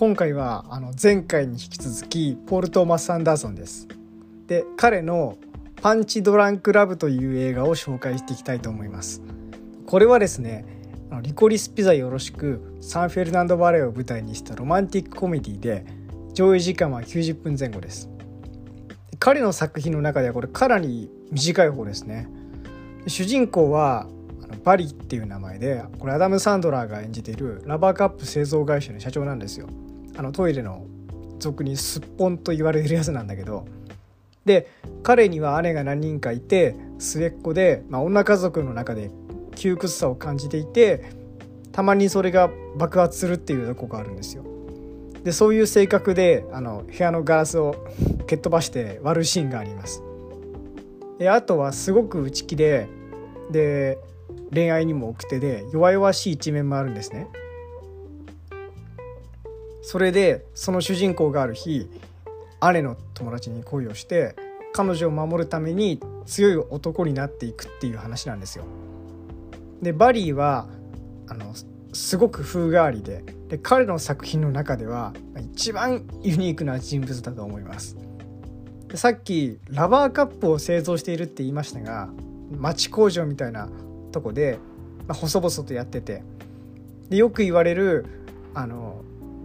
今回はあの前回に引き続きポール・トーマス・アンダーソンです。で彼の「パンチ・ドランク・ラブ」という映画を紹介していきたいと思います。これはですねリコリスピザよろしくサンフェルナンド・バレーを舞台にしたロマンティックコメディで上映時間は90分前後です。彼の作品の中ではこれかなり短い方ですね。主人公はバリっていう名前でこれアダム・サンドラーが演じているラバーカップ製造会社の社長なんですよ。あのトイレの俗にすっぽんと言われるやつなんだけどで彼には姉が何人かいて末っ子で、まあ、女家族の中で窮屈さを感じていてたまにそれが爆発するっていうとこがあるんですよ。でそういう性格であの部屋のガラスを 蹴っ飛ばして割るシーンがあります。であとはすごく内気でで恋愛にも奥手で弱々しい一面もあるんですね。それでその主人公がある日姉の友達に恋をして彼女を守るために強い男になっていくっていう話なんですよ。でバリーはあのすごく風変わりでで彼の作品の中では一番ユニークな人物だと思います。でさっきラバーカップを製造しているって言いましたが町工場みたいなとこで、まあ、細々とやっててでよく言われるあの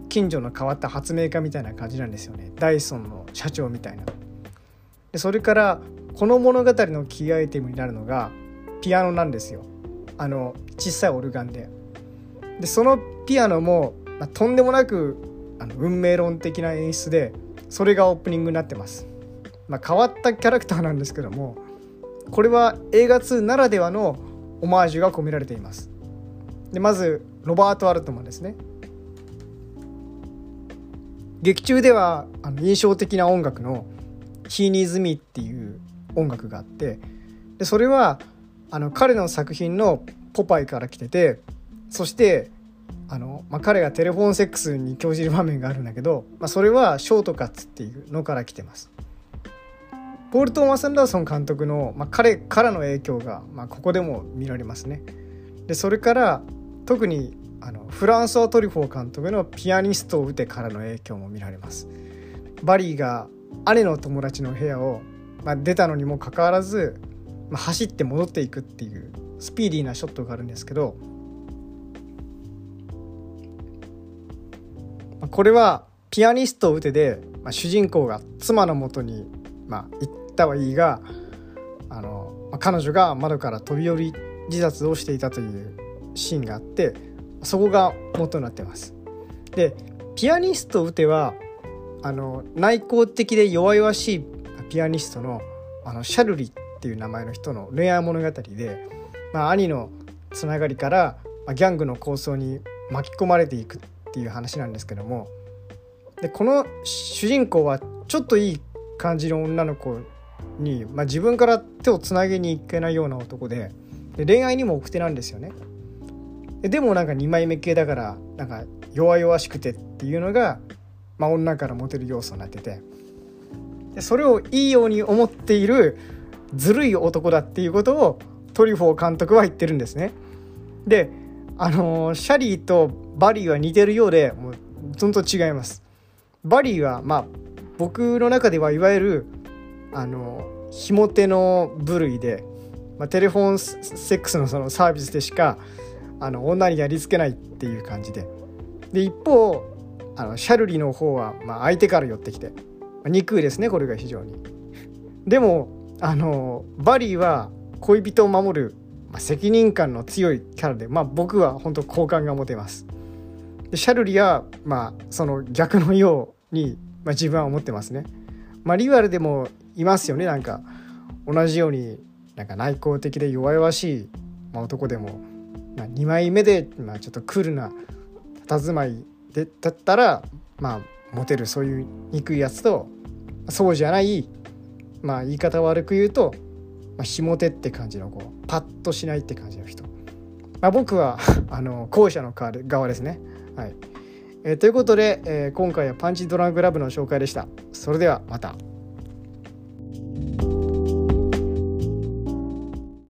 近所の変わった発明家みたいな感じなんですよねダイソンの社長みたいな。でそれからこの物語のキーアイテムになるのがピアノなんですよあの小さいオルガンで。でそのピアノも、まあ、とんでもなくあの運命論的な演出でそれがオープニングになってます。まあ、変わったキャラクターなんですけどもこれは映画2ならではのオマージュが込められています。でまずロバート・アルトマンですね。劇中ではあの印象的な音楽の「ヒーニーズ・ミー」っていう音楽があってでそれはあの彼の作品の「ポパイ」から来ててそしてあの、まあ、彼がテレフォンセックスに興じる場面があるんだけど、まあ、それはショートカッツっていうのから来てます。ポール・トーマス・アンダーソン監督の、まあ、彼からの影響が、まあ、ここでも見られますね。でそれから特にあのフランソワ・トリフォー監督の「ピアニストを打て」からの影響も見られます。バリーが姉の友達の部屋を、まあ、出たのにもかかわらず、まあ、走って戻っていくっていうスピーディーなショットがあるんですけど、まあ、これは「ピアニストを打てで」まあ、主人公が妻のもとに、まあ、行ったはいいがあの、まあ、彼女が窓から飛び降り自殺をしていたというシーンがあってそこが元になってます。でピアニスト打てはあの内向的で弱々しいピアニストのあのシャルリっていう名前の人の恋愛物語で、まあ、兄のつながりから、ま、ギャングの構想に巻き込まれていくっていう話なんですけどもでこの主人公はちょっといい感じの女の子に、まあ、自分から手をつなげにいけないような男でで恋愛にも奥手なんですよね。でもなんか2枚目系だからなんか弱々しくてっていうのが、まあ、女からモテる要素になっててでそれをいいように思っているずるい男だっていうことをトリフォー監督は言ってるんですね。であのー、シャリーとバリーは似てるようでもうほんと違います。バリーはまあ僕の中ではいわゆるあのひも手の部類で、まあ、テレフォンセックスのそのサービスでしかあの女にやりつけないっていう感じでで一方あのシャルリの方は、まあ、相手から寄ってきて、ま、憎いですねこれが非常に。でもあのバリーは恋人を守る、まあ、責任感の強いキャラで、まあ、僕は本当好感が持てます。でシャルリは、まあ、その逆のように、まあ、自分は思ってますね。まあ、リアルでもいますよねなんか同じようになんか内向的で弱々しい、まあ、男でもまあ、2枚目で、まあ、ちょっとクールな佇まいでだったらまあモテるそういう憎いやつとそうじゃないまあ言い方悪く言うと、まあ、ひも手って感じのこうパッとしないって感じの人、まあ、僕は あの後者の側ですね。はい、えー、ということで、えー、今回はパンチドラングラブの紹介でした。それではまた。